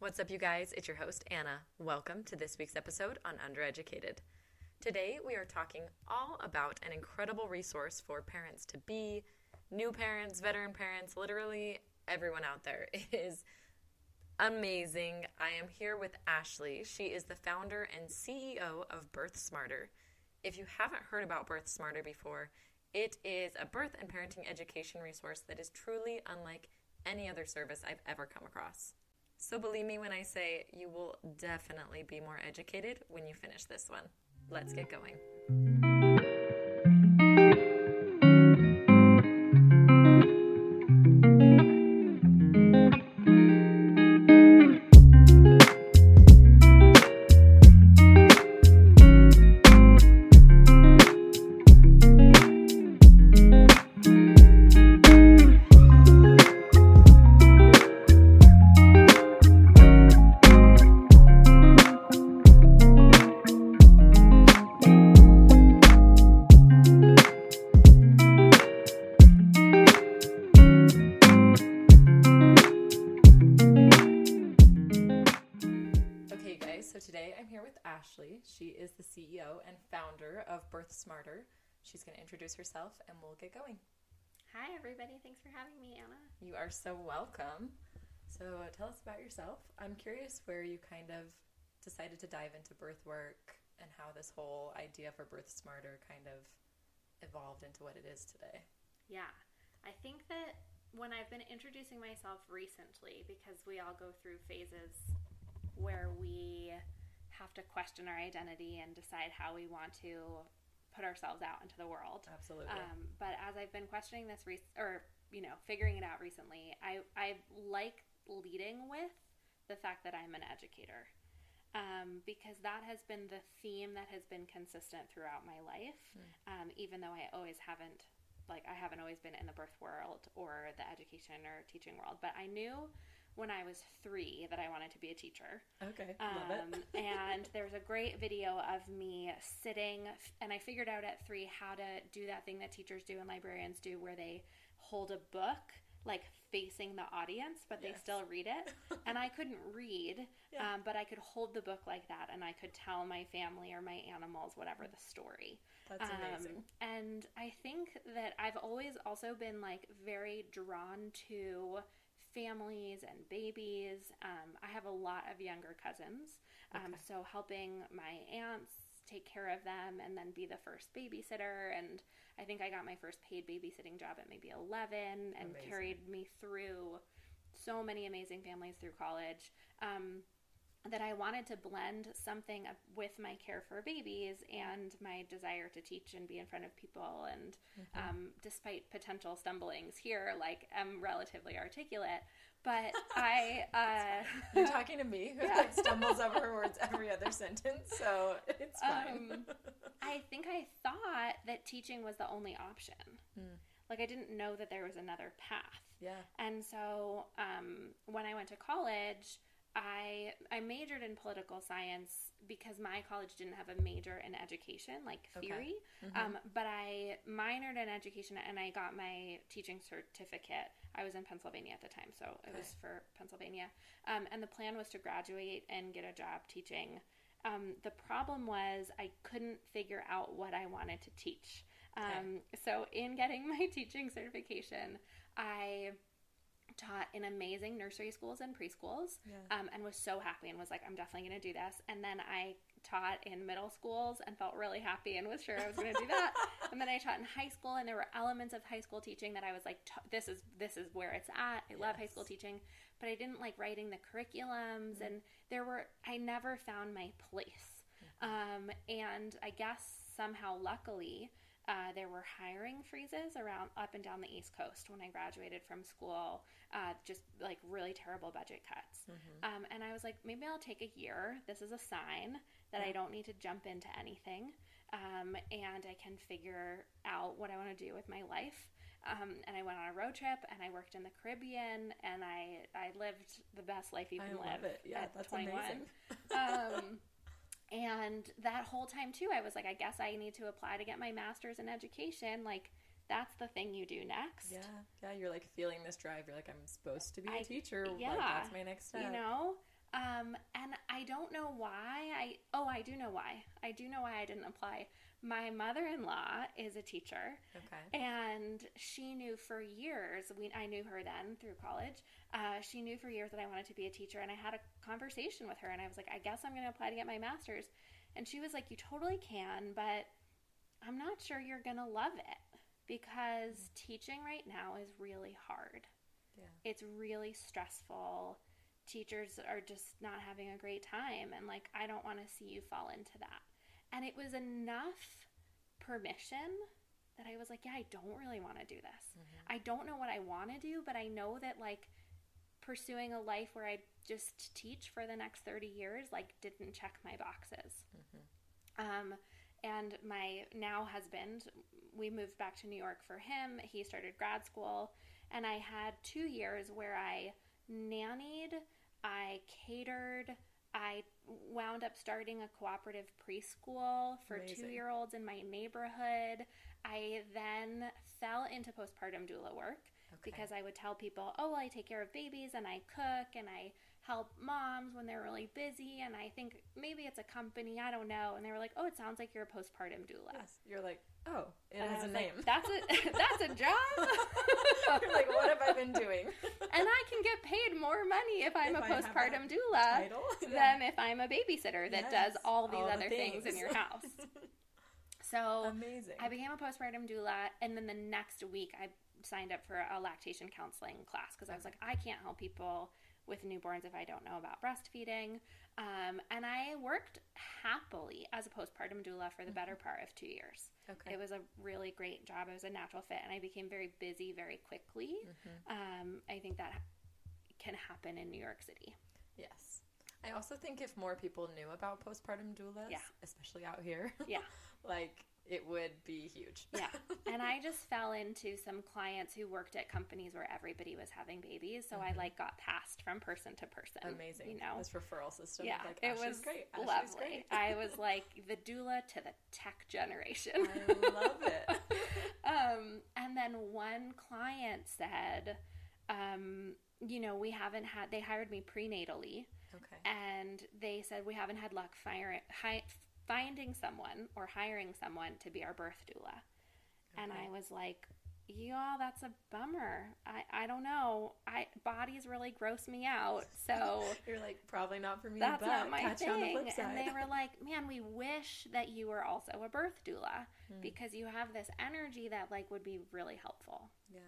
What's up, you guys? It's your host, Anna. Welcome to this week's episode on Undereducated. Today, we are talking all about an incredible resource for parents to be, new parents, veteran parents, literally everyone out there. It is amazing. I am here with Ashley. She is the founder and CEO of Birth Smarter. If you haven't heard about Birth Smarter before, it is a birth and parenting education resource that is truly unlike any other service I've ever come across. So believe me when I say you will definitely be more educated when you finish this one. Let's get going. Introduce herself and we'll get going. Hi, everybody. Thanks for having me, Anna. You are so welcome. So tell us about yourself. I'm curious where you kind of decided to dive into birth work and how this whole idea for Birth Smarter kind of evolved into what it is today. Yeah, I think that when I've been introducing myself recently, because we all go through phases where we have to question our identity and decide how we want to put ourselves out into the world. Absolutely. Um, but as I've been questioning this, re- or you know, figuring it out recently, I I like leading with the fact that I'm an educator, um, because that has been the theme that has been consistent throughout my life. Um, even though I always haven't, like, I haven't always been in the birth world or the education or teaching world, but I knew when I was three that I wanted to be a teacher. okay, love Um, it. and there's a great video of me sitting, and I figured out at three how to do that thing that teachers do and librarians do, where they hold a book like facing the audience, but they still read it. and I couldn't read, Yeah. um, but I could hold the book like that, and I could tell my family or my animals whatever the story. That's amazing. Um, and I think that I've always also been like very drawn to families and babies. Um, I have a lot of younger cousins, um, Okay. so helping my aunts take care of them and then be the first babysitter. And I think I got my first paid babysitting job at maybe 11 and Amazing. carried me through so many amazing families through college. Um, that I wanted to blend something with my care for babies and my desire to teach and be in front of people. And um, despite potential stumblings here, like I'm relatively articulate, but I, uh, You're talking to me who Yeah. stumbles over her words every other sentence, so it's fine. Um, I think I thought that teaching was the only option. Hmm. Like I didn't know that there was another path. yeah. And so um, when I went to college, I I majored in political science because my college didn't have a major in education, like Okay. theory. Um, but I minored in education and I got my teaching certificate. I was in Pennsylvania at the time, so it was for Pennsylvania. Um, and the plan was to graduate and get a job teaching. Um, the problem was I couldn't figure out what I wanted to teach. Um, So, in getting my teaching certification, I taught in amazing nursery schools and preschools Yeah. um, and was so happy and was like, I'm definitely going to do this. And then I taught in middle schools and felt really happy and was sure I was going to do that. and then I taught in high school and there were elements of high school teaching that I was like, this is this is where it's at. I love high school teaching, but I didn't like writing the curriculums and there were I never found my place. Um, and I guess somehow, luckily, uh, there were hiring freezes around up and down the East Coast when I graduated from school. Uh, just like really terrible budget cuts. Um, and I was like, maybe I'll take a year. This is a sign that I don't need to jump into anything, um, and I can figure out what I want to do with my life. Um, and I went on a road trip, and I worked in the Caribbean, and I I lived the best life you I can love live it. Yeah, at that's 21 amazing. and that whole time too, I was like, I guess I need to apply to get my master's in education. Like, that's the thing you do next. Yeah, yeah, you're like feeling this drive. You're like, I'm supposed to be a teacher. yeah. like, that's my next step. You know, Um, and I don't know why. I oh, I do know why. I do know why I didn't apply. My mother-in-law is a teacher, Okay. and she knew for years. We I knew her then through college. Uh, she knew for years that I wanted to be a teacher, and I had a conversation with her, and I was like, I guess I'm going to apply to get my master's. And she was like, You totally can, but I'm not sure you're going to love it because teaching right now is really hard. Yeah. It's really stressful. Teachers are just not having a great time, and like, I don't want to see you fall into that. And it was enough permission that I was like, Yeah, I don't really want to do this. I don't know what I want to do, but I know that like pursuing a life where I just teach for the next 30 years like didn't check my boxes. Um and my now husband, we moved back to New York for him. He started grad school and I had 2 years where I nannied, I catered, I wound up starting a cooperative preschool for Amazing. 2-year-olds in my neighborhood. I then fell into postpartum doula work Okay. because I would tell people, "Oh, well, I take care of babies and I cook and I help moms when they're really busy and I think maybe it's a company, I don't know." And they were like, "Oh, it sounds like you're a postpartum doula." Yes. You're like, oh, it And has a like, name. that's a that's a job. You're like, what have I been doing? and I can get paid more money if I'm If a postpartum doula? Yeah. than if I'm a babysitter that Yes, does all these all the other things. in your house. So Amazing. I became a postpartum doula, and then the next week I signed up for a lactation counseling class because I was like, I can't help people with newborns if I don't know about breastfeeding. Um, and I worked happily as a postpartum doula for the better part of two years. okay. It was a really great job. It was a natural fit, and I became very busy very quickly. Mm-hmm. Um, I think that can happen in New York City. Yes. I also think if more people knew about postpartum doulas, Yeah. especially out here, Yeah. like it would be huge. Yeah. and I just fell into some clients who worked at companies where everybody was having babies. So I like got passed from person to person. Mm-hmm. Amazing. You know? This referral system. yeah. Like, it was great. Lovely. great. I was like the doula to the tech generation. I love it. um, and then one client said, um, you know, we haven't had, they hired me prenatally Okay. and they said we haven't had luck fire, hi, finding someone or hiring someone to be our birth doula. And I was like, yeah, that's a bummer. I, I don't know. I bodies really gross me out. So You're like, probably not for me, that's but not my catch you on the thing. flip side. And they were like, man, we wish that you were also a birth doula Hmm. because you have this energy that like would be really helpful. yeah.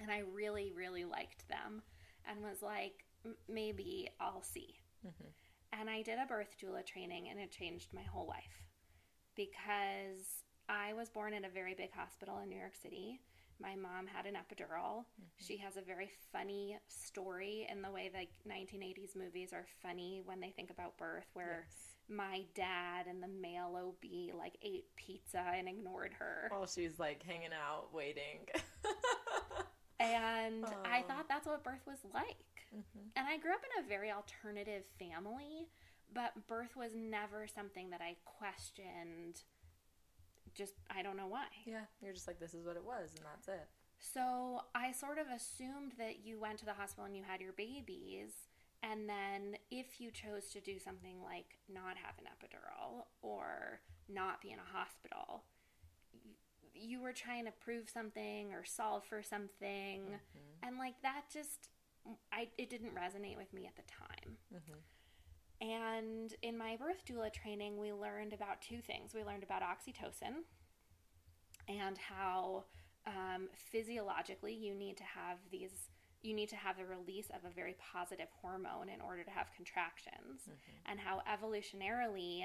And I really, really liked them and was like, "M- maybe I'll see. Mhm. And I did a birth doula training and it changed my whole life because I was born in a very big hospital in New York City. My mom had an epidural. Mm-hmm. She has a very funny story in the way like 1980s movies are funny when they think about birth, where Yes. my dad and the male OB like ate pizza and ignored her. While she's like hanging out, waiting. And I Oh. thought that's what birth was like. Mhm. And I grew up in a very alternative family, but birth was never something that I questioned. Just, I don't know why. Yeah. You're just like, this is what it was, and that's it. So I sort of assumed that you went to the hospital and you had your babies. And then if you chose to do something like not have an epidural or not be in a hospital, you were trying to prove something or solve for something. Mm-hmm. And like that just, I, it didn't resonate with me at the time. Mhm. And in my birth doula training, we learned about two things. We learned about oxytocin and how um, physiologically you need to have these, you need to have the release of a very positive hormone in order to have contractions, and how evolutionarily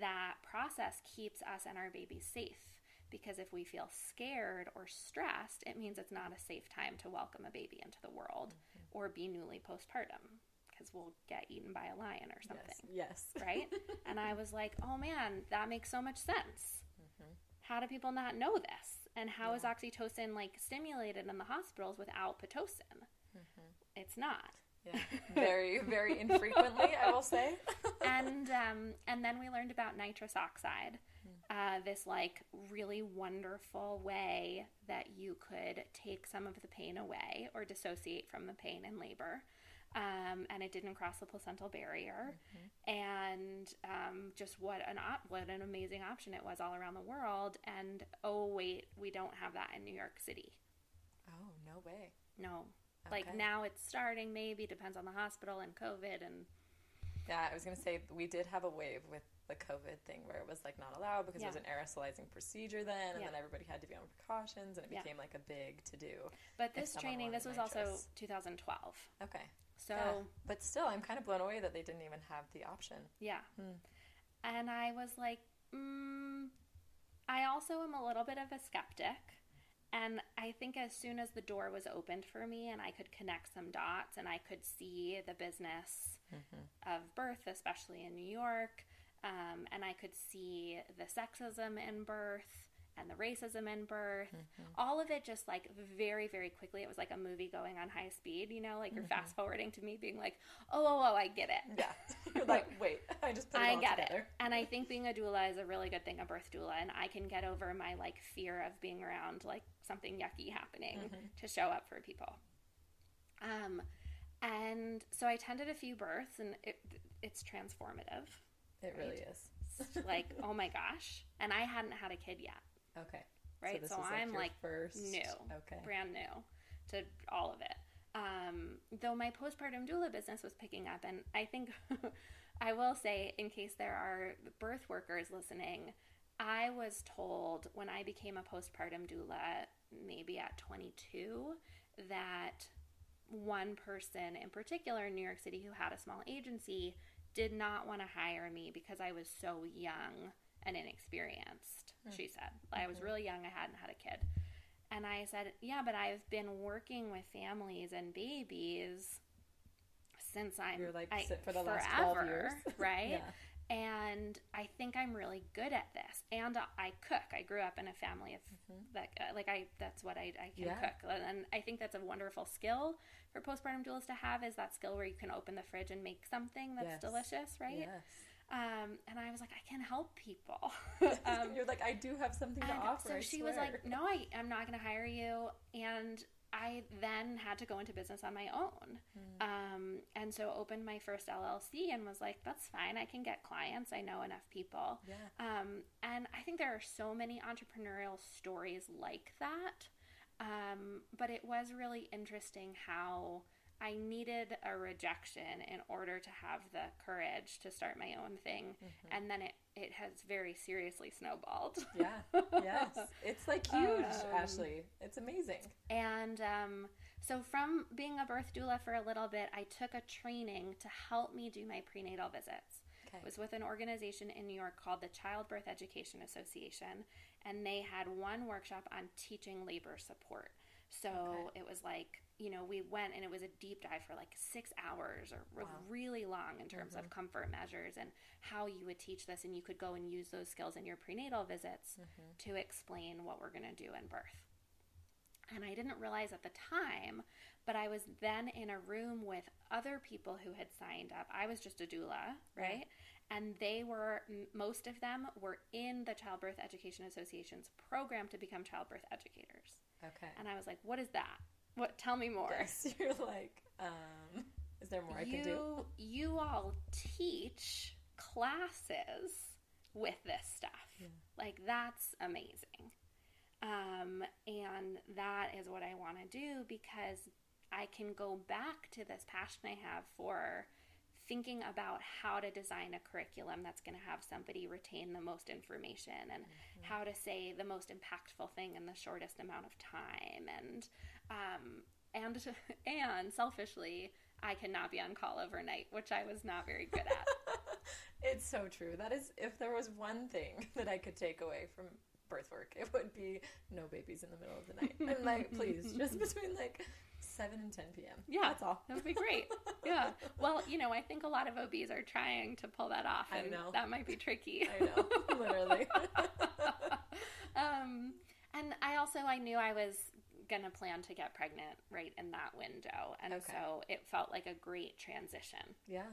that process keeps us and our babies safe. Because if we feel scared or stressed, it means it's not a safe time to welcome a baby into the world or be newly postpartum because we'll get eaten by a lion or something Yes. Yes. right? and I was like, oh man, that makes so much sense. Mhm. How do people not know this? And how is oxytocin like stimulated in the hospitals without pitocin? Mhm. It's not. Yeah. Very, very infrequently, I will say. and um, and then we learned about nitrous oxide, uh, this like really wonderful way that you could take some of the pain away or dissociate from the pain in labor. um, and it didn't cross the placental barrier. And um, just what an op- what an amazing option it was all around the world. And oh wait, we don't have that in New York City. Oh, no way. No, like now it's starting. Maybe depends on the hospital and COVID and Yeah, I was gonna say we did have a wave with the COVID thing where it was like not allowed because Yeah. it was an aerosolizing procedure then, and Yeah. then everybody had to be on precautions, and it became like a big to do. But this training, this was wanted also 2012. Okay. So Yeah. But still, I'm kind of blown away that they didn't even have the option. Yeah. Hmm. And I was like, mm, I also am a little bit of a skeptic. And I think as soon as the door was opened for me and I could connect some dots and I could see the business of birth, especially in New York, um, and I could see the sexism in birth and the racism in birth, all of it just like very, very quickly. It was like a movie going on high speed, you know, like you're fast forwarding to me being like, oh, oh, oh, I get it. Yeah. You're like, wait, I just put it I all get together. it. And I think being a doula is a really good thing, a birth doula. And I can get over my like fear of being around like something yucky happening Mm-hmm. to show up for people. Um, and so I attended a few births and it, it's transformative. It really is. Like, oh my gosh. And I hadn't had a kid yet, Okay. right? So, was, I'm like first. new, Okay. brand new to all of it. Um, though my postpartum doula business was picking up, and I think I will say, in case there are birth workers listening, I was told when I became a postpartum doula, maybe at 22, that one person in particular in New York City who had a small agency did not want to hire me because I was so young and inexperienced. Hmm. She said, I was really young, I hadn't had a kid. And I said, Yeah, but I've been working with families and babies since I'm You're like, I, for the last 12 years. right? Yeah. And I think I'm really good at this. And I cook. I grew up in a family of that, uh, like I, that's what I, I can Mm-hmm. Yeah. cook. And I think that's a wonderful skill for postpartum doulas to have is that skill where you can open the fridge and make something that's Yes. delicious, right? Yes. Um, and I was like, I can help people. um, You're like, I do have something to offer. so she was like, "No, I, I'm not going to hire you." And I then had to go into business on my own, Hmm. um, and so opened my first LLC and was like, "That's fine. I can get clients. I know enough people." Yeah. Um, and I think there are so many entrepreneurial stories like that. Um, but it was really interesting how I needed a rejection in order to have the courage to start my own thing, Mm-hmm. and then it it has very seriously snowballed. Yeah. Yes. It's like huge, Um, Ashley. It's amazing. And um, so, from being a birth doula for a little bit, I took a training to help me do my prenatal visits. Okay. It was with an organization in New York called the Childbirth Education Association, and they had one workshop on teaching labor support. So Okay. it was like, you know, we went and it was a deep dive for like six hours or Wow. really long in terms of mm-hmm. comfort measures and how you would teach this. And you could go and use those skills in your prenatal visits mm-hmm. to explain what we're going to do in birth. And I didn't realize at the time, but I was then in a room with other people who had signed up. I was just a doula, right? And they were, most of them were in the Childbirth Education Association's program to become childbirth educators. Okay. And I was like, what is that? What? Tell me more. Yes. You're like, um, is there more I you, can do? you all teach classes with this stuff. Yeah. Like that's amazing. Um, and that is what I want to do because I can go back to this passion I have for thinking about how to design a curriculum that's going to have somebody retain the most information and how to say the most impactful thing in the shortest amount of time and um, and and selfishly I cannot be on call overnight, which I was not very good at. It's so true. That is, if there was one thing that I could take away from birth work, it would be no babies in the middle of the night. I'm like, please, just between like 7 and 10 p.m. Yeah, That's all. That would be great. Yeah. Well, you know, I think a lot of OBs are trying to pull that off, I and know. that might be tricky. I know, literally. um, and I also I knew I was gonna plan to get pregnant right in that window, and Okay. so it felt like a great transition. yeah.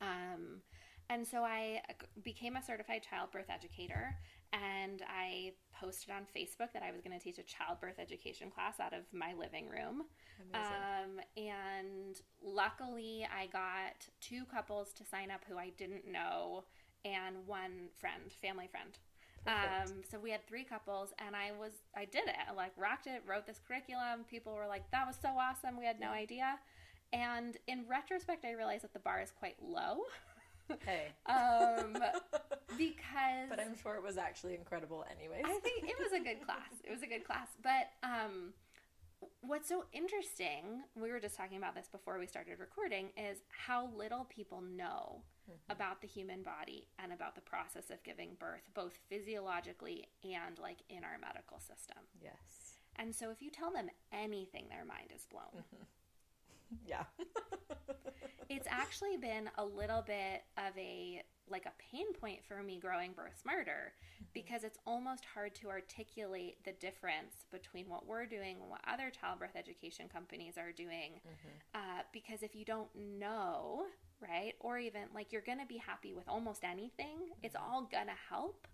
Um, and so I became a certified childbirth educator and I posted on Facebook that I was going to teach a childbirth education class out of my living room. Um, and luckily, I got two couples to sign up who I didn't know and one friend, family friend. Um, so we had three couples, and I was I did it. I like rocked it, wrote this curriculum. People were like, "That was so awesome." We had no idea. And in retrospect, I realized that the bar is quite low. Hey. um, because but I'm sure it was actually incredible anyways. I think it was a good class. It was a good class. But um, what's so interesting, we were just talking about this before we started recording, is how little people know Mm-hmm. about the human body and about the process of giving birth, both physiologically and like in our medical system. yes. And so if you tell them anything, their mind is blown. Yeah. it's actually been a little bit of a like a pain point for me growing birth smarter because it's almost hard to articulate the difference between what we're doing and what other childbirth education companies are doing uh, because if you don't know right or even like you're gonna be happy with almost anything it's mm-hmm. all gonna help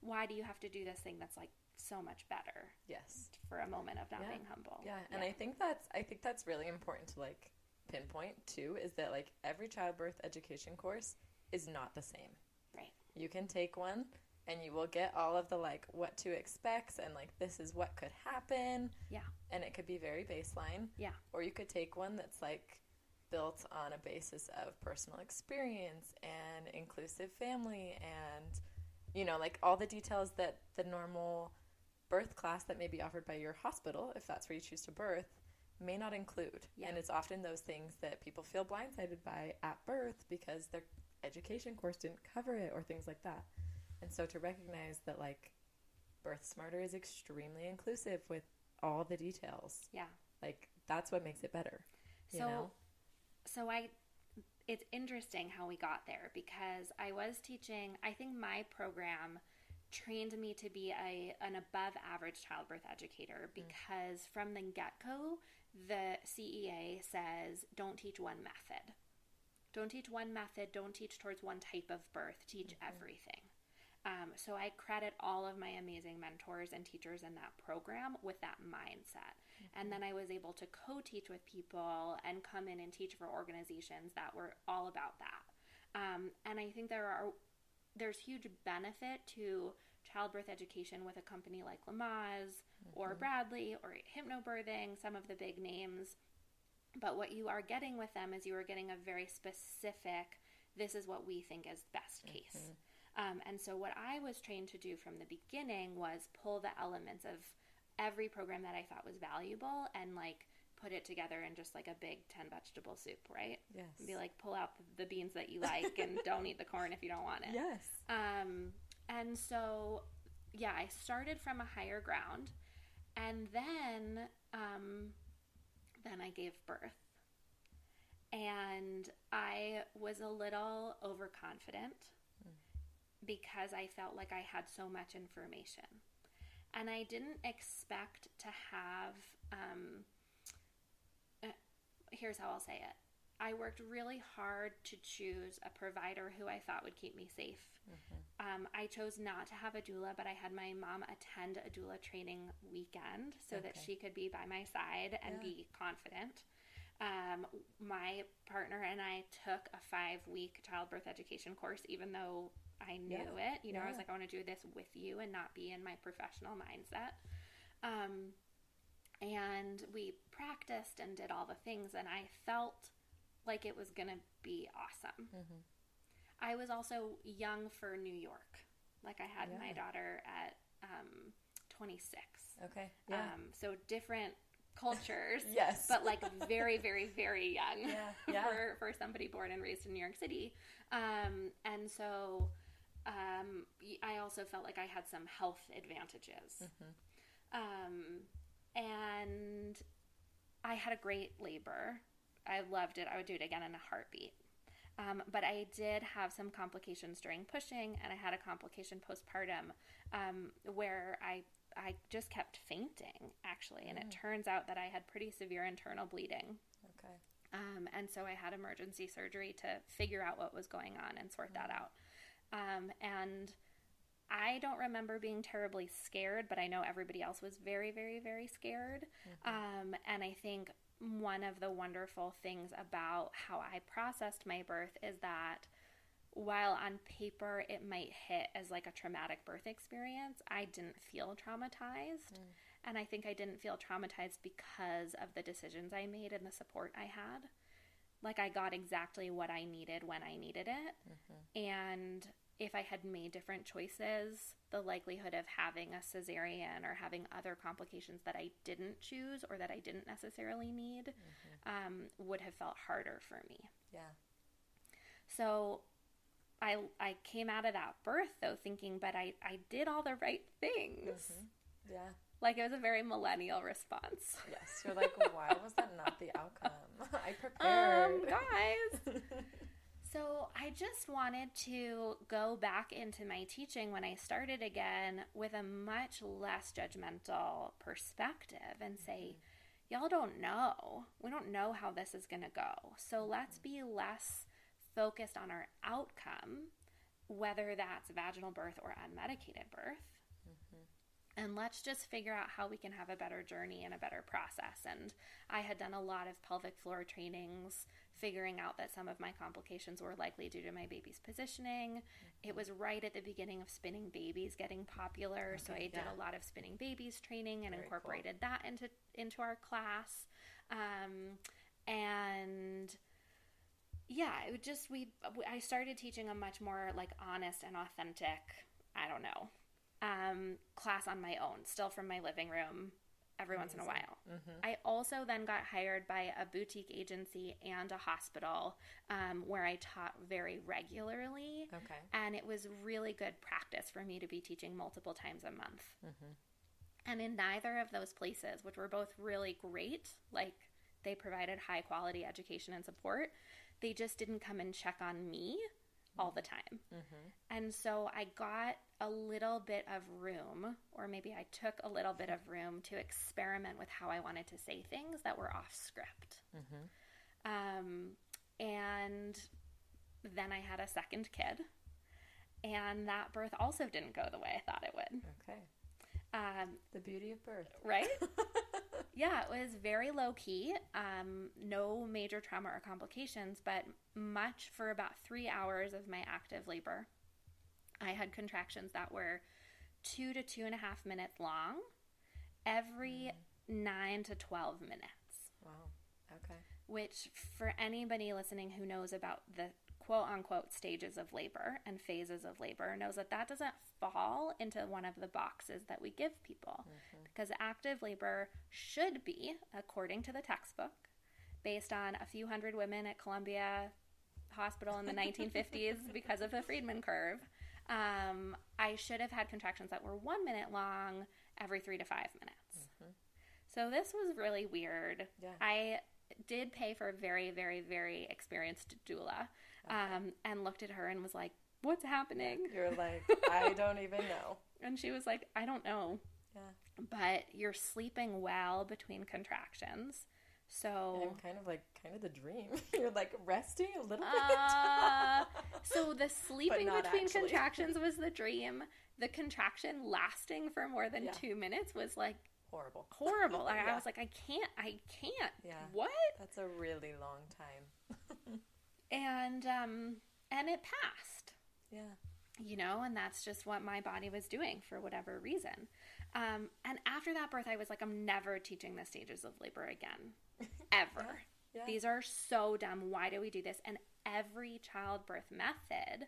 why do you have to do this thing that's like so much better yes. for a moment of not Yeah. being humble Yeah, and I think that's I think that's really important to like pinpoint too is that like every childbirth education course is not the same. right You can take one and you will get all of the like what to expect and like this is what could happen yeah and it could be very baseline. Yeah. Or you could take one that's like built on a basis of personal experience and inclusive family and you know like all the details that the normal birth class that may be offered by your hospital if that's where you choose to birth may not include. Yeah. and it's often those things that people feel blindsided by at birth because their education course didn't cover it or things like that. And so to recognize that like birth smarter is extremely inclusive with all the details. Yeah. Like that's what makes it better you So, know so I, it's interesting how we got there because I was teaching. I think my program trained me to be a an above average childbirth educator mm. because from the get go, the CEA says don't teach one method, don't teach one method, don't teach towards one type of birth, teach mm-hmm. everything. Um, so I credit all of my amazing mentors and teachers in that program with that mindset. And then I was able to co teach with people and come in and teach for organizations that were all about that. Um, and I think there are there's huge benefit to childbirth education with a company like Lamaze or Bradley or Hypnobirthing, some of the big names. But what you are getting with them is you are getting a very specific, this is what we think is best case. Um, and so, what I was trained to do from the beginning was pull the elements of every program that I thought was valuable and like put it together in just like a big 10 vegetable soup, right? yes. And be like, pull out the beans that you like and don't eat the corn if you don't want it. yes. Um, and so, yeah, I started from a higher ground, and then, um, then I gave birth, and I was a little overconfident because I felt like I had so much information, and I didn't expect to have. Um, uh, here's how I'll say it. I worked really hard to choose a provider who I thought would keep me safe. Um, I chose not to have a doula, but I had my mom attend a doula training weekend so that she could be by my side and Yeah. be confident. Um, my partner and I took a five week childbirth education course, even though I knew Yeah. it. You know, I was like, I want to do this with you and not be in my professional mindset. Um, and we practiced and did all the things, and I felt like it was going to be awesome. Mm-hmm. I was also young for New York. Like I had my daughter at um, 26. okay yeah Um, so different cultures. yes But like very, very, very young Yeah, yeah. for, for somebody born and raised in New York City. Um, and so um, I also felt like I had some health advantages. Mm-hmm. Um, and I had a great labor. I loved it. I would do it again in a heartbeat. Um, but I did have some complications during pushing, and I had a complication postpartum um, where I I just kept fainting actually, and it turns out that I had pretty severe internal bleeding. okay Um, and so I had emergency surgery to figure out what was going on and sort that out. Um, and I don't remember being terribly scared, but I know everybody else was very, very, very scared. Um, and I think one of the wonderful things about how I processed my birth is that while on paper it might hit as like a traumatic birth experience, I didn't feel traumatized. And I think I didn't feel traumatized because of the decisions I made and the support I had. Like I got exactly what I needed when I needed it. And if I had made different choices, the likelihood of having a cesarean or having other complications that I didn't choose or that I didn't necessarily need um, would have felt harder for me. Yeah. So I I came out of that birth though thinking, but I, I did all the right things. Yeah. Like it was a very millennial response. Yes. You're like, why was that not the outcome? I prepared. Um, guys. So I just wanted to go back into my teaching when I started again with a much less judgmental perspective and say, mm-hmm. y'all don't know. We don't know how this is going to go. So let's be mm-hmm. less focused on our outcome, whether that's vaginal birth or unmedicated birth. Mm-hmm. And let's just figure out how we can have a better journey and a better process. And I had done a lot of pelvic floor trainings, figuring out that some of my complications were likely due to my baby's positioning. It was right at the beginning of spinning babies getting popular, so I Okay, did yeah. a lot of spinning babies training and Very cool. incorporated that into into our class. Um, and yeah, it would just we I started teaching a much more like honest and authentic, I don't know, um, class on my own, still from my living room every once in a while. I also then got hired by a boutique agency and a hospital um, where I taught very regularly. Okay. And it was really good practice for me to be teaching multiple times a month. And in neither of those places, which were both really great, like they provided high quality education and support, they just didn't come and check on me all the time. And so I got a little bit of room, or maybe I took a little bit of room to experiment with how I wanted to say things that were off script. Um, and then I had a second kid, and that birth also didn't go the way I thought it would. Okay. Um, The beauty of birth. right? yeah, it was very low key, um, no major trauma or complications, but much for about three hours of my active labor. I had contractions that were two to two and a half minutes long, every mm. nine to 12 minutes Wow. Okay. which for anybody listening who knows about the quote unquote stages of labor and phases of labor knows that that doesn't fall into one of the boxes that we give people mm-hmm. because active labor should be according to the textbook based on a few hundred women at Columbia Hospital in the 1950s because of the Friedman curve um, I should have had contractions that were one minute long every three to five minutes so this was really weird Yeah. I did pay for a very, very, very experienced doula um, and looked at her and was like, What's happening? You're like, I don't even know. And she was like, I don't know, Yeah. but you're sleeping well between contractions. So, And I'm kind of like, kind of the dream. You're like resting a little uh, bit. so the sleeping between actually. contractions was the dream. The contraction lasting for more than Yeah. two minutes was like Horrible. horrible. Like, I Yeah. was like, I can't, I can't. Yeah. What? That's a really long time. And um, and it passed. Yeah. you know, and that's just what my body was doing for whatever reason. Um, and after that birth, I was like, I'm never teaching the stages of labor again, ever. Yeah. These are so dumb. Why do we do this? And every childbirth method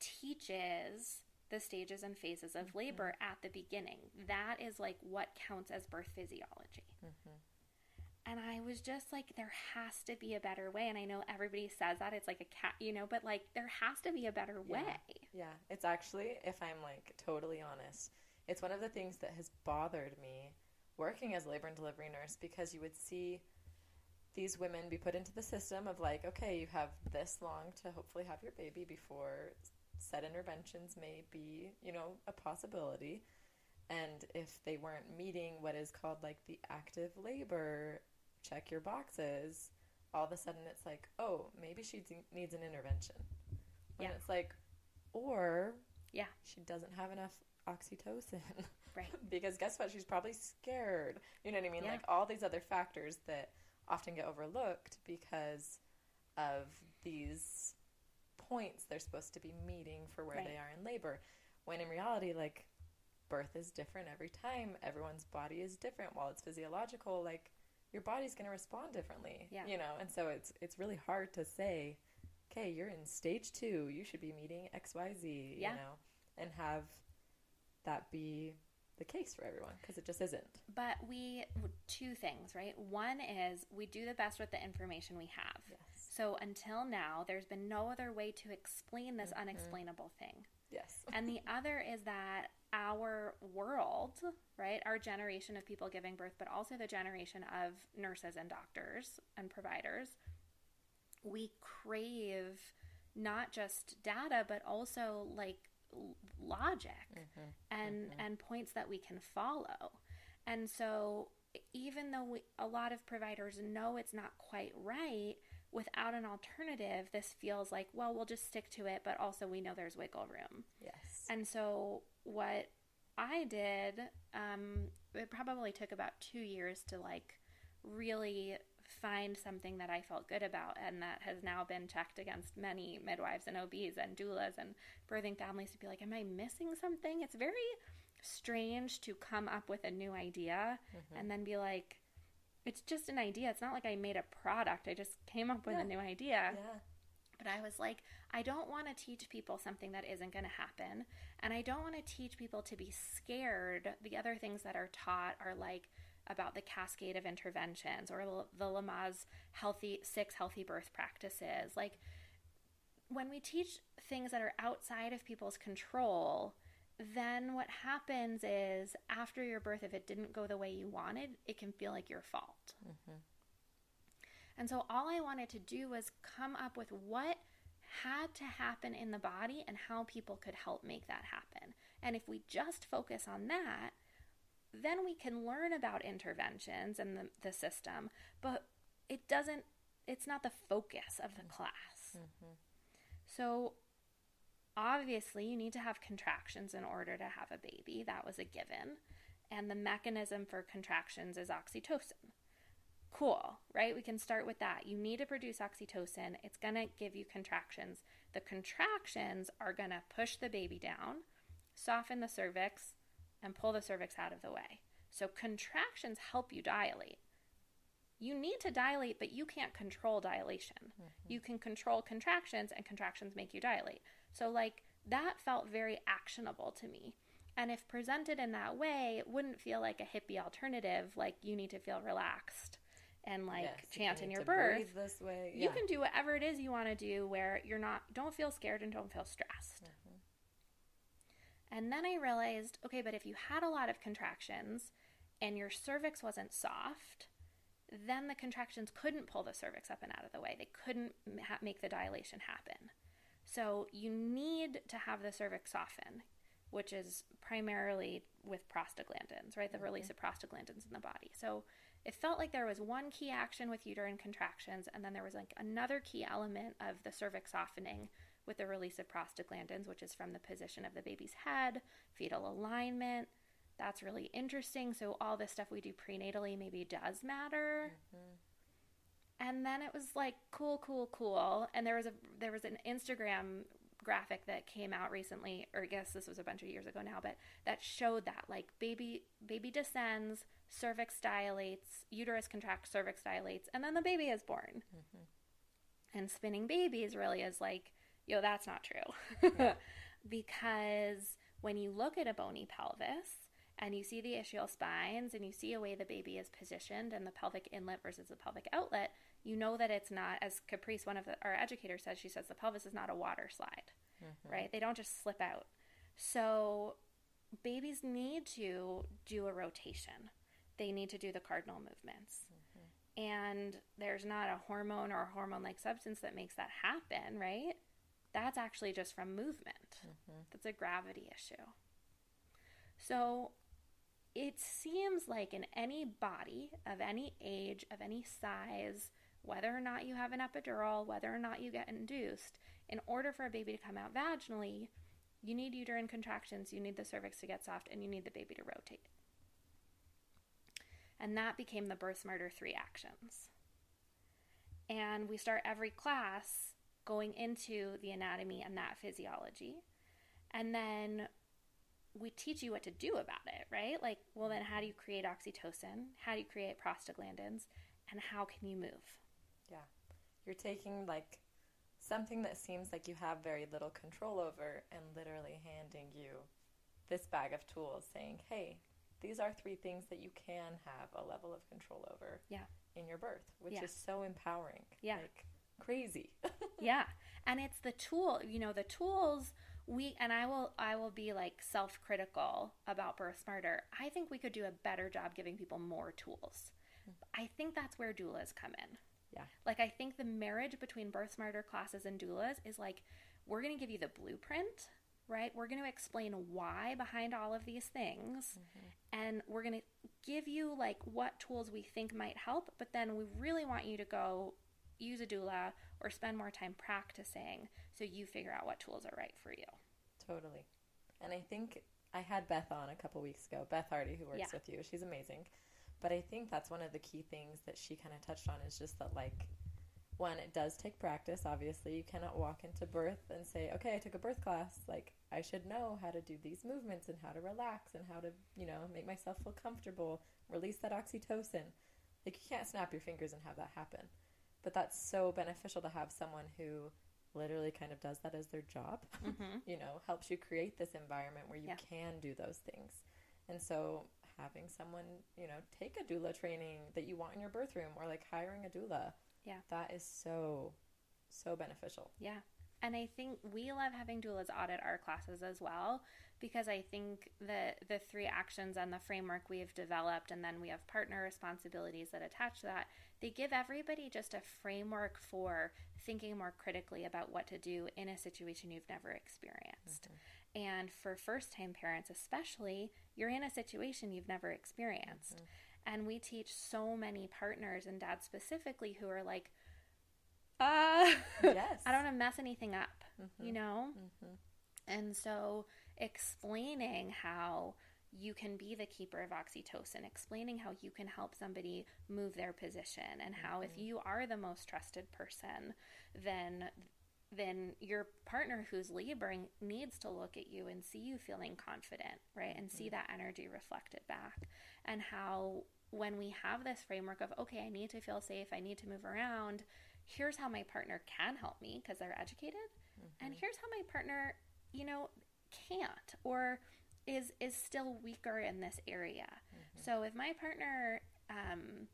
teaches the stages and phases of labor at the beginning. That is like what counts as birth physiology. And I was just like, there has to be a better way. And I know everybody says that it's like a cat, you know, but like there has to be a better Yeah. way. Yeah, it's actually, if I'm like totally honest, it's one of the things that has bothered me working as a labor and delivery nurse because you would see these women be put into the system of like, okay, you have this long to hopefully have your baby before set interventions may be, you know, a possibility. And if they weren't meeting what is called like the active labor, check your boxes, all of a sudden it's like, oh, maybe she needs an intervention. And Yeah. it's like, or Yeah. she doesn't have enough oxytocin. Right. because guess what? She's probably scared. You know what I mean? Yeah. Like all these other factors that often get overlooked because of these points they're supposed to be meeting for where Right. they are in labor. When in reality, like birth is different every time. Everyone's body is different. While it's physiological, like your body's going to respond differently. Yeah. You know, and so it's it's really hard to say, okay, you're in stage two. You should be meeting X, Y, Z. Yeah. You know, and have that be the case for everyone because it just isn't. But we, two things, right? One is we do the best with the information we have. Yes. So until now, there's been no other way to explain this Mm-hmm. unexplainable thing. Yes. And the other is that our world, right, our generation of people giving birth, but also the generation of nurses and doctors and providers, we crave not just data, but also like logic and and points that we can follow. And so even though we, a lot of providers know it's not quite right, without an alternative, this feels like, well, we'll just stick to it, but also we know there's wiggle room. Yes. And so what I did, um, it probably took about two years to like really find something that I felt good about, and that has now been checked against many midwives and OBs and doulas and birthing families to be like, am I missing something? It's very strange to come up with a new idea mm-hmm. and then be like, it's just an idea. It's not like I made a product. I just came up with Yeah. a new idea. yeah. But I was like, I don't want to teach people something that isn't going to happen. And I don't want to teach people to be scared. The other things that are taught are like about the cascade of interventions or the Lamaze healthy six healthy birth practices. Like when we teach things that are outside of people's control, then what happens is after your birth, if it didn't go the way you wanted, it can feel like your fault. Mm-hmm. And so all I wanted to do was come up with what had to happen in the body and how people could help make that happen. And if we just focus on that, then we can learn about interventions and the, the system, but it doesn't, it's not the focus of the mm-hmm. class. Mm-hmm. So obviously, you need to have contractions in order to have a baby. That was a given. And the mechanism for contractions is oxytocin cool, right? We can start with that. You need to produce oxytocin. It's going to give you contractions. The contractions are going to push the baby down, soften the cervix, and pull the cervix out of the way. So contractions help you dilate. You need to dilate, but you can't control dilation. Mm-hmm. You can control contractions, and contractions make you dilate. So, like, that felt very actionable to me. And if presented in that way, it wouldn't feel like a hippie alternative, like you need to feel relaxed and like Yes, chant need in your birth. this way. You can do whatever it is you want to do where you're not, don't feel scared and don't feel stressed. And then I realized okay, but if you had a lot of contractions and your cervix wasn't soft, then the contractions couldn't pull the cervix up and out of the way. They couldn't ha- make the dilation happen. So you need to have the cervix soften, which is primarily with prostaglandins, right? The mm-hmm. release of prostaglandins in the body. So it felt like there was one key action with uterine contractions, and then there was like another key element of the cervix softening with the release of prostaglandins, which is from the position of the baby's head, fetal alignment. That's really interesting. So all this stuff we do prenatally maybe does matter. Mm-hmm. And then it was like cool, cool, cool. And there was a there was an Instagram graphic that came out recently, or I guess this was a bunch of years ago now, but that showed that like baby baby descends, cervix dilates, uterus contracts, cervix dilates, and then the baby is born. Mm-hmm. And spinning babies really is like, yo, that's not true. because when you look at a bony pelvis and you see the ischial spines and you see a way the baby is positioned and the pelvic inlet versus the pelvic outlet, you know that it's not, as Caprice, one of the, our educators says, she says the pelvis is not a water slide, mm-hmm. right? They don't just slip out. So babies need to do a rotation. They need to do the cardinal movements. Mm-hmm. And there's not a hormone or a hormone like substance that makes that happen, right? That's actually just from movement. Mm-hmm. That's a gravity issue. So it seems like in any body of any age, of any size, whether or not you have an epidural, whether or not you get induced, in order for a baby to come out vaginally, you need uterine contractions, you need the cervix to get soft, and you need the baby to rotate. And that became the Birth Smarter 3 actions. And we start every class going into the anatomy and that physiology. And then we teach you what to do about it, right? Like, well, then how do you create oxytocin? How do you create prostaglandins? And how can you move? Yeah. You're taking like something that seems like you have very little control over and literally handing you this bag of tools saying, hey, these are three things that you can have a level of control over yeah. in your birth, which Yeah. is so empowering. Yeah. Like crazy. yeah. And it's the tool you know the tools we and i will i will be like self-critical about birth smarter. I think we could do a better job giving people more tools. I think that's where doulas come in. Yeah. like i think the marriage between birth smarter classes and doulas is like we're going to give you the blueprint right? We're going to explain why behind all of these things. Mm-hmm. And we're going to give you like what tools we think might help but then we really want you to go use a doula or spend more time practicing so you figure out what tools are right for you Totally. And I think I had Beth on a couple weeks ago, Beth Hardy, who works Yeah. with you. She's amazing. But I think that's one of the key things that she kind of touched on is just that, like, one, it does take practice. Obviously, you cannot walk into birth and say, okay, I took a birth class. Like, I should know how to do these movements and how to relax and how to, you know, make myself feel comfortable, release that oxytocin. Like, you can't snap your fingers and have that happen. But that's so beneficial to have someone who literally kind of does that as their job mm-hmm. you know, helps you create this environment where you Yeah. can do those things. And so having someone, you know, take a doula training that you want in your birth room or like hiring a doula. Yeah. That is so so beneficial. Yeah. And I think we love having doulas audit our classes as well because I think the the three actions and the framework we've developed and then we have partner responsibilities that attach to that, they give everybody just a framework for thinking more critically about what to do in a situation you've never experienced. Mm-hmm. And for first time parents especially, you're in a situation you've never experienced. Mm-hmm. And we teach so many partners and dads specifically who are like, uh, Yes. I don't want to mess anything up, Mhm. you know? Mhm. And so explaining how you can be the keeper of oxytocin, explaining how you can help somebody move their position and how if you are the most trusted person, then then your partner who's laboring needs to look at you and see you feeling confident, right? And see that energy reflected back. And how when we have this framework of okay, I need to feel safe, I need to move around, here's how my partner can help me because they're educated and mm-hmm. here's how my partner you know can't or is is still weaker in this area. Mm-hmm. So if my partner um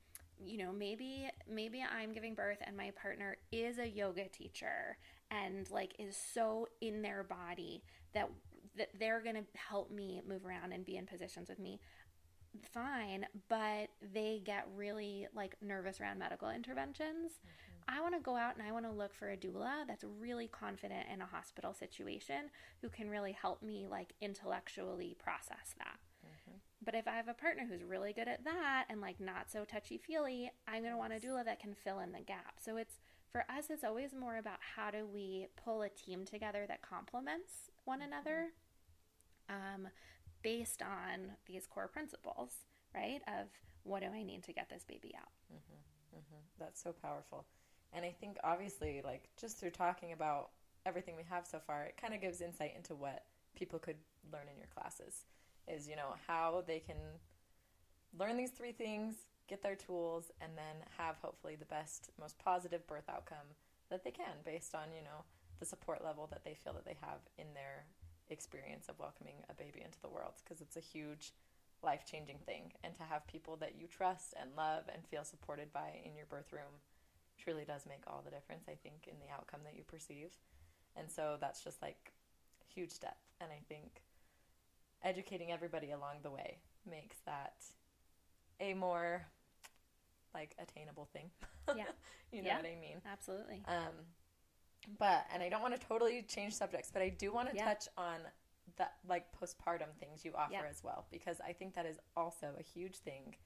you know maybe maybe i'm giving birth and my partner is a yoga teacher and like is so in their body that that they're going to help me move around and be in positions with me fine but they get really like nervous around medical interventions mm-hmm. I want to go out and I want to look for a doula that's really confident in a hospital situation who can really help me like intellectually process that. Mm-hmm. But if I have a partner who's really good at that and like not so touchy feely, I'm going to want a doula that can fill in the gap. So it's for us, it's always more about how do we pull a team together that complements one mm-hmm. another um, based on these core principles, right? Of what do I need to get this baby out? Mm-hmm. That's so powerful. And I think obviously like just through talking about everything we have so far, it kind of gives insight into what people could learn in your classes. Is, you know, how they can learn these three things, get their tools, and then have hopefully the best, most positive birth outcome that they can based on, you know, the support level that they feel that they have in their experience of welcoming a baby into the world because it's a huge life changing thing. And to have people that you trust and love and feel supported by in your birth room truly does make all the difference, I think, in the outcome that you perceive. And so that's just like huge step. And I think educating everybody along the way makes that a more like attainable thing. Yeah. you know Yeah. what I mean? Absolutely. Um, but and I don't want to totally change subjects, but I do want to Yeah. touch on the like postpartum things you offer Yeah. as well because I think that is also a huge thing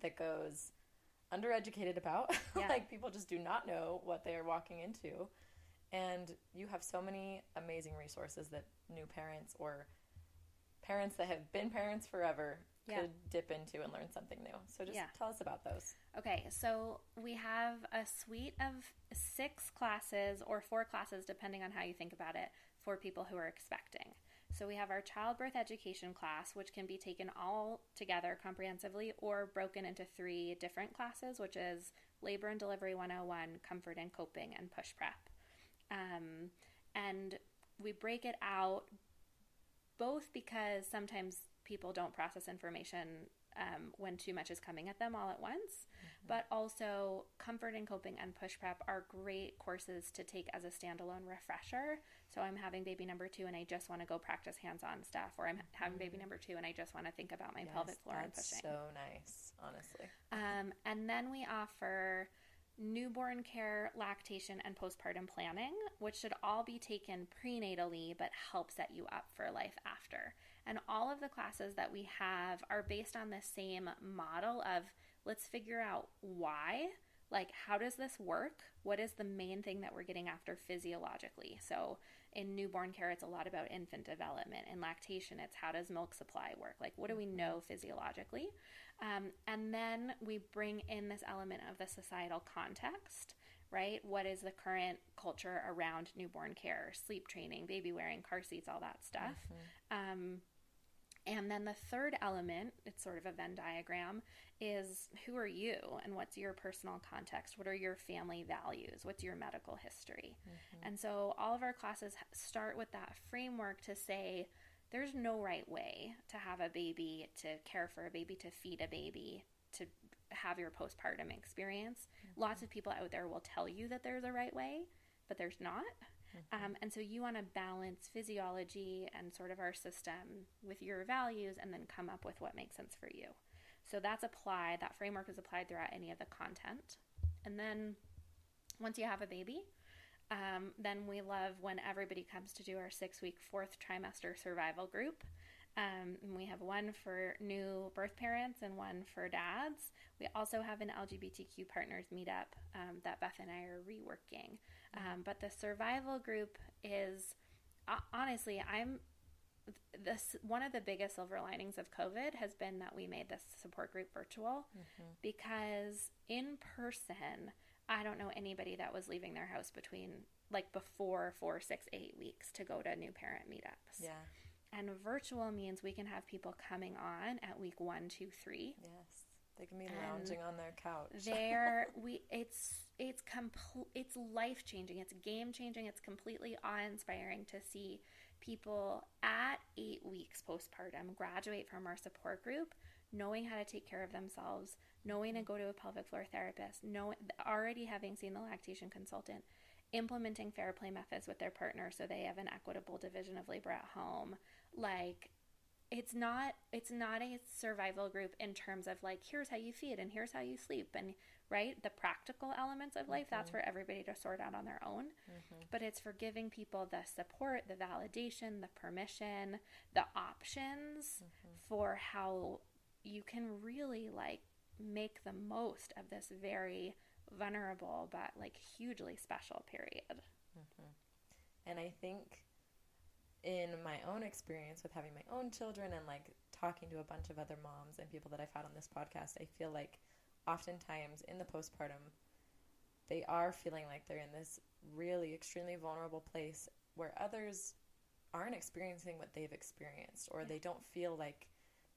that goes undereducated about. Yeah. like people just do not know what they are walking into. And you have so many amazing resources that new parents or parents that have been parents forever Yeah. could dip into and learn something new. So just Yeah. tell us about those. Okay, so we have a suite of six classes or four classes, depending on how you think about it, for people who are expecting. So we have our childbirth education class, which can be taken all together comprehensively or broken into three different classes, which is labor and delivery 101, comfort and coping, and push prep. Um, and we break it out both because sometimes people don't process information um, when too much is coming at them all at once, but also comfort and coping and push prep are great courses to take as a standalone refresher. So I'm having baby number two and I just want to go practice hands-on stuff, or I'm having baby number two and I just want to think about my pelvic floor and pushing. so nice, honestly. Um, and then we offer newborn care, lactation, and postpartum planning, which should all be taken prenatally but help set you up for life after. And all of the classes that we have are based on the same model of let's figure out why. Like, how does this work? What is the main thing that we're getting after physiologically? So, in newborn care, it's a lot about infant development. In lactation, it's how does milk supply work? Like, what do we know physiologically? Um, and then we bring in this element of the societal context, right? What is the current culture around newborn care, sleep training, baby wearing, car seats, all that stuff. Um, and then the third element, it's sort of a Venn diagram, is who are you and what's your personal context? What are your family values? What's your medical history? Mm-hmm. And so all of our classes start with that framework to say there's no right way to have a baby, to care for a baby, to feed a baby, to have your postpartum experience. Mm-hmm. Lots of people out there will tell you that there's a right way, but there's not. Um, and so you want to balance physiology and sort of our system with your values and then come up with what makes sense for you. So that's applied, that framework is applied throughout any of the content. And then once you have a baby, um, then we love when everybody comes to do our six week fourth trimester survival group. Um, we have one for new birth parents and one for dads. We also have an LGBTQ partners meetup um, that Beth and I are reworking. Um, but the survival group is honestly, I'm this one of the biggest silver linings of COVID has been that we made this support group virtual because in person, I don't know anybody that was leaving their house between like before four, six, eight weeks to go to new parent meetups. Yeah. And virtual means we can have people coming on at week one, two, three. Yes. They can be lounging on their couch. There, we it's it's complete it's life changing. It's game changing. It's completely awe inspiring to see people at eight weeks postpartum graduate from our support group, knowing how to take care of themselves, knowing to go to a pelvic floor therapist, knowing already having seen the lactation consultant, implementing fair play methods with their partner so they have an equitable division of labor at home. Like it's not it's not a survival group in terms of like here's how you feed and here's how you sleep and right? The practical elements of life that's mm-hmm. for everybody to sort out on their own. Mm-hmm. But it's for giving people the support the validation the permission the options mm-hmm. for how you can really like make the most of this very vulnerable but like hugely special period. And I think in my own experience with having my own children and like talking to a bunch of other moms and people that I've had on this podcast, I feel like oftentimes in the postpartum, they are feeling like they're in this really extremely vulnerable place where others aren't experiencing what they've experienced or they don't feel like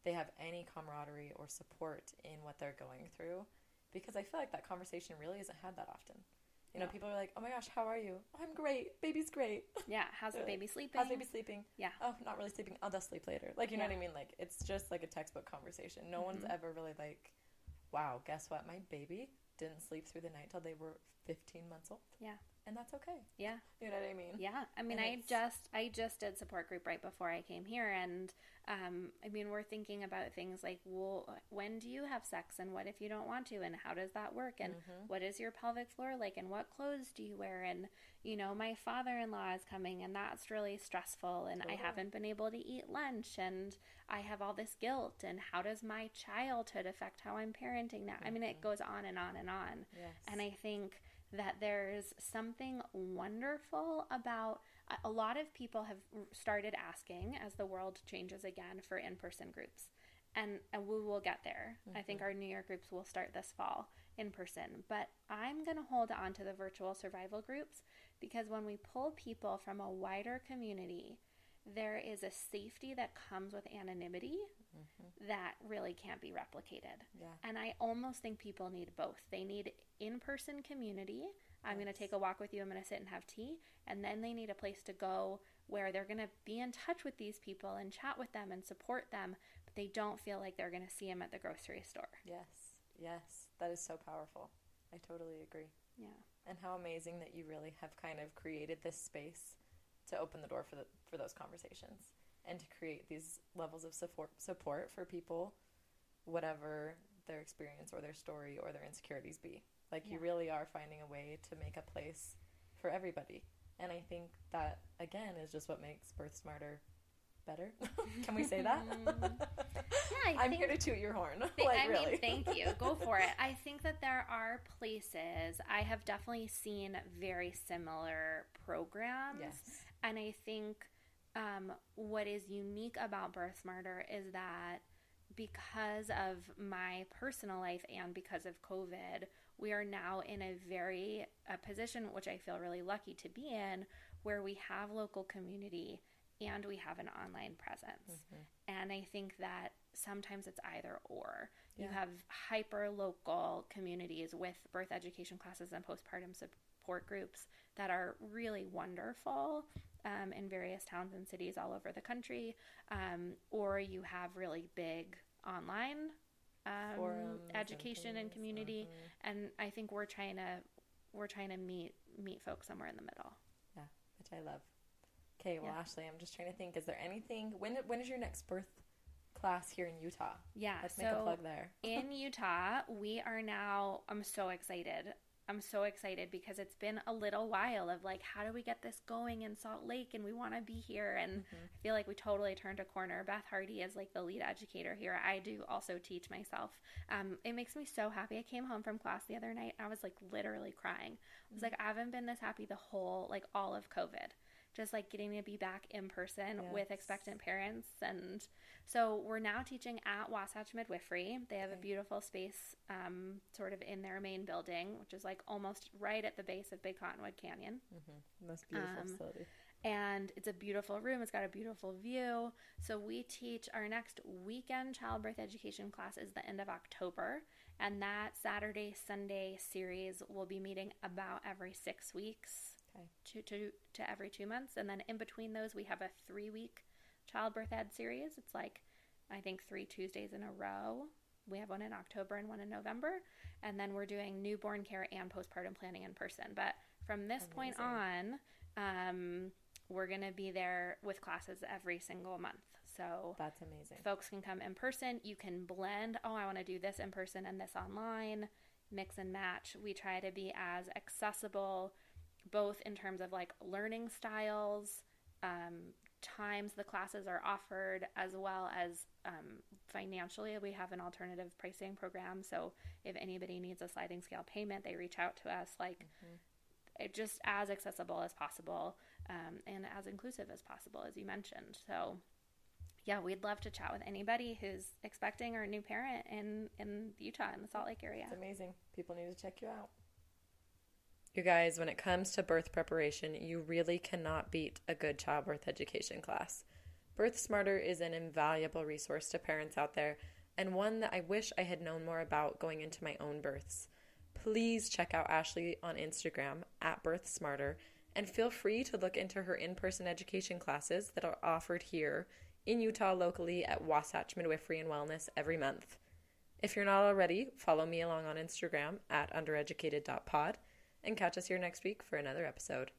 they have any camaraderie or support in what they're going through because I feel like that conversation really isn't had that often. You know, No. people are like, "Oh my gosh, how are you? Oh, I'm great. Baby's great. yeah how's the baby sleeping How's the baby sleeping? yeah Oh, not really sleeping. I'll just sleep later. Like, you know what I mean? Like, it's just like a textbook conversation. No one's Mhm. ever really like, "Wow, guess what? My baby didn't sleep through the night till they were 15 months old." Yeah. And that's okay. Yeah. You know what I mean? Yeah. I mean, And I it's- just I just did support group right before I came here and um I mean, we're thinking about things like, well, when do you have sex and what if you don't want to and how does that work and Mm-hmm. what is your pelvic floor like and what clothes do you wear and you know, my father-in-law is coming and that's really stressful and I haven't been able to eat lunch and I have all this guilt and how does my childhood affect how I'm parenting now? I mean, it goes on and on and on. Mm-hmm. Yes. And I think that there's something wonderful about a- lot of people have started asking as the world changes again for in-person groups. And, and we will get there. I think mm-hmm. our New York groups will start this fall in person. But I'm going to hold on to the virtual survival groups because when we pull people from a wider community, there is a safety that comes with anonymity Mm-hmm. that really can't be replicated. Yeah. And I almost think people need both. They need in person community. I'm going to take a walk with you, I'm going to sit and have tea. And then they need a place to go where they're going to be in touch with these people and chat with them and support them, but they don't feel like they're going to see them at the grocery store. Yes. Yes. That is so powerful. I totally agree. Yeah. And how amazing that you really have kind of created this space to open the door for the, for those conversations and to create these levels of support support for people whatever their experience or their story or their insecurities be. Like you really are finding a way to make a place for everybody. And I think that again is just what makes Birth Smarter better. Can we say that? Mm-hmm. I I'm think- here to toot your horn. Th- like I really. mean, thank you. Go for it. I think that there are places I have definitely seen very similar programs. Yes. And I think um, what is unique about Birth Smarter is that because of my personal life and because of COVID, we are now in a very a position which I feel really lucky to be in, where we have local community and we have an online presence. And I think that sometimes it's either or. You have hyper local communities with birth education classes and postpartum support groups that are really wonderful um, in various towns and cities all over the country. Um, or you have really big online um, education and community. mhm. And I think we're trying to we're trying to meet meet folks somewhere in the middle. Yeah, which I love. Okay, well, Yeah. Ashley, I'm just trying to think. Is there anything? When when is your next birth class here in Utah? Yeah. Let's so make a plug there. in Utah, we are now, I'm so excited. I'm so excited because it's been a little while of like, how do we get this going in Salt Lake? And we want to be here. And I feel like we totally turned a corner. Beth Hardy is like the lead educator here. I do also teach myself. Um, it makes me so happy. I came home from class the other night. I was like literally crying. I was like, I haven't been this happy the whole, like all of COVID. Just like getting to be back in person with expectant parents. And so we're now teaching at Wasatch Midwifery. They have a beautiful space um, sort of in their main building, which is like almost right at the base of Big Cottonwood Canyon. Most beautiful Um, facility. And it's a beautiful room. It's got a beautiful view. So we teach our next weekend childbirth education class is the end of October. And that Saturday, Sunday series will be meeting about every six weeks Okay. to, to, to every two months. And then in between those, we have a three week childbirth ed series. It's like, I think, three Tuesdays in a row. We have one in October and one in November. And then we're doing newborn care and postpartum planning in person. But from this point on, um, we're going to be there with classes every single month. So That's amazing. folks can come in person. You can blend, oh, I want to do this in person and this online, mix and match. We try to be as accessible, both in terms of like learning styles, um, times the classes are offered, as well as um, financially. We have an alternative pricing program. So if anybody needs a sliding scale payment, they reach out to us. Like, it just as accessible as possible um, and as inclusive as possible, as you mentioned. So, yeah, we'd love to chat with anybody who's expecting or a new parent in in Utah in the Salt Lake area. It's amazing. People need to check you out. You guys, when it comes to birth preparation, you really cannot beat a good childbirth education class. Birth Smarter is an invaluable resource to parents out there and one that I wish I had known more about going into my own births. Please check out Ashley on Instagram at Birth Smarter and feel free to look into her in person education classes that are offered here in Utah locally at Wasatch Midwifery and Wellness every month. If you're not already, follow me along on Instagram at undereducated.pod and catch us here next week for another episode.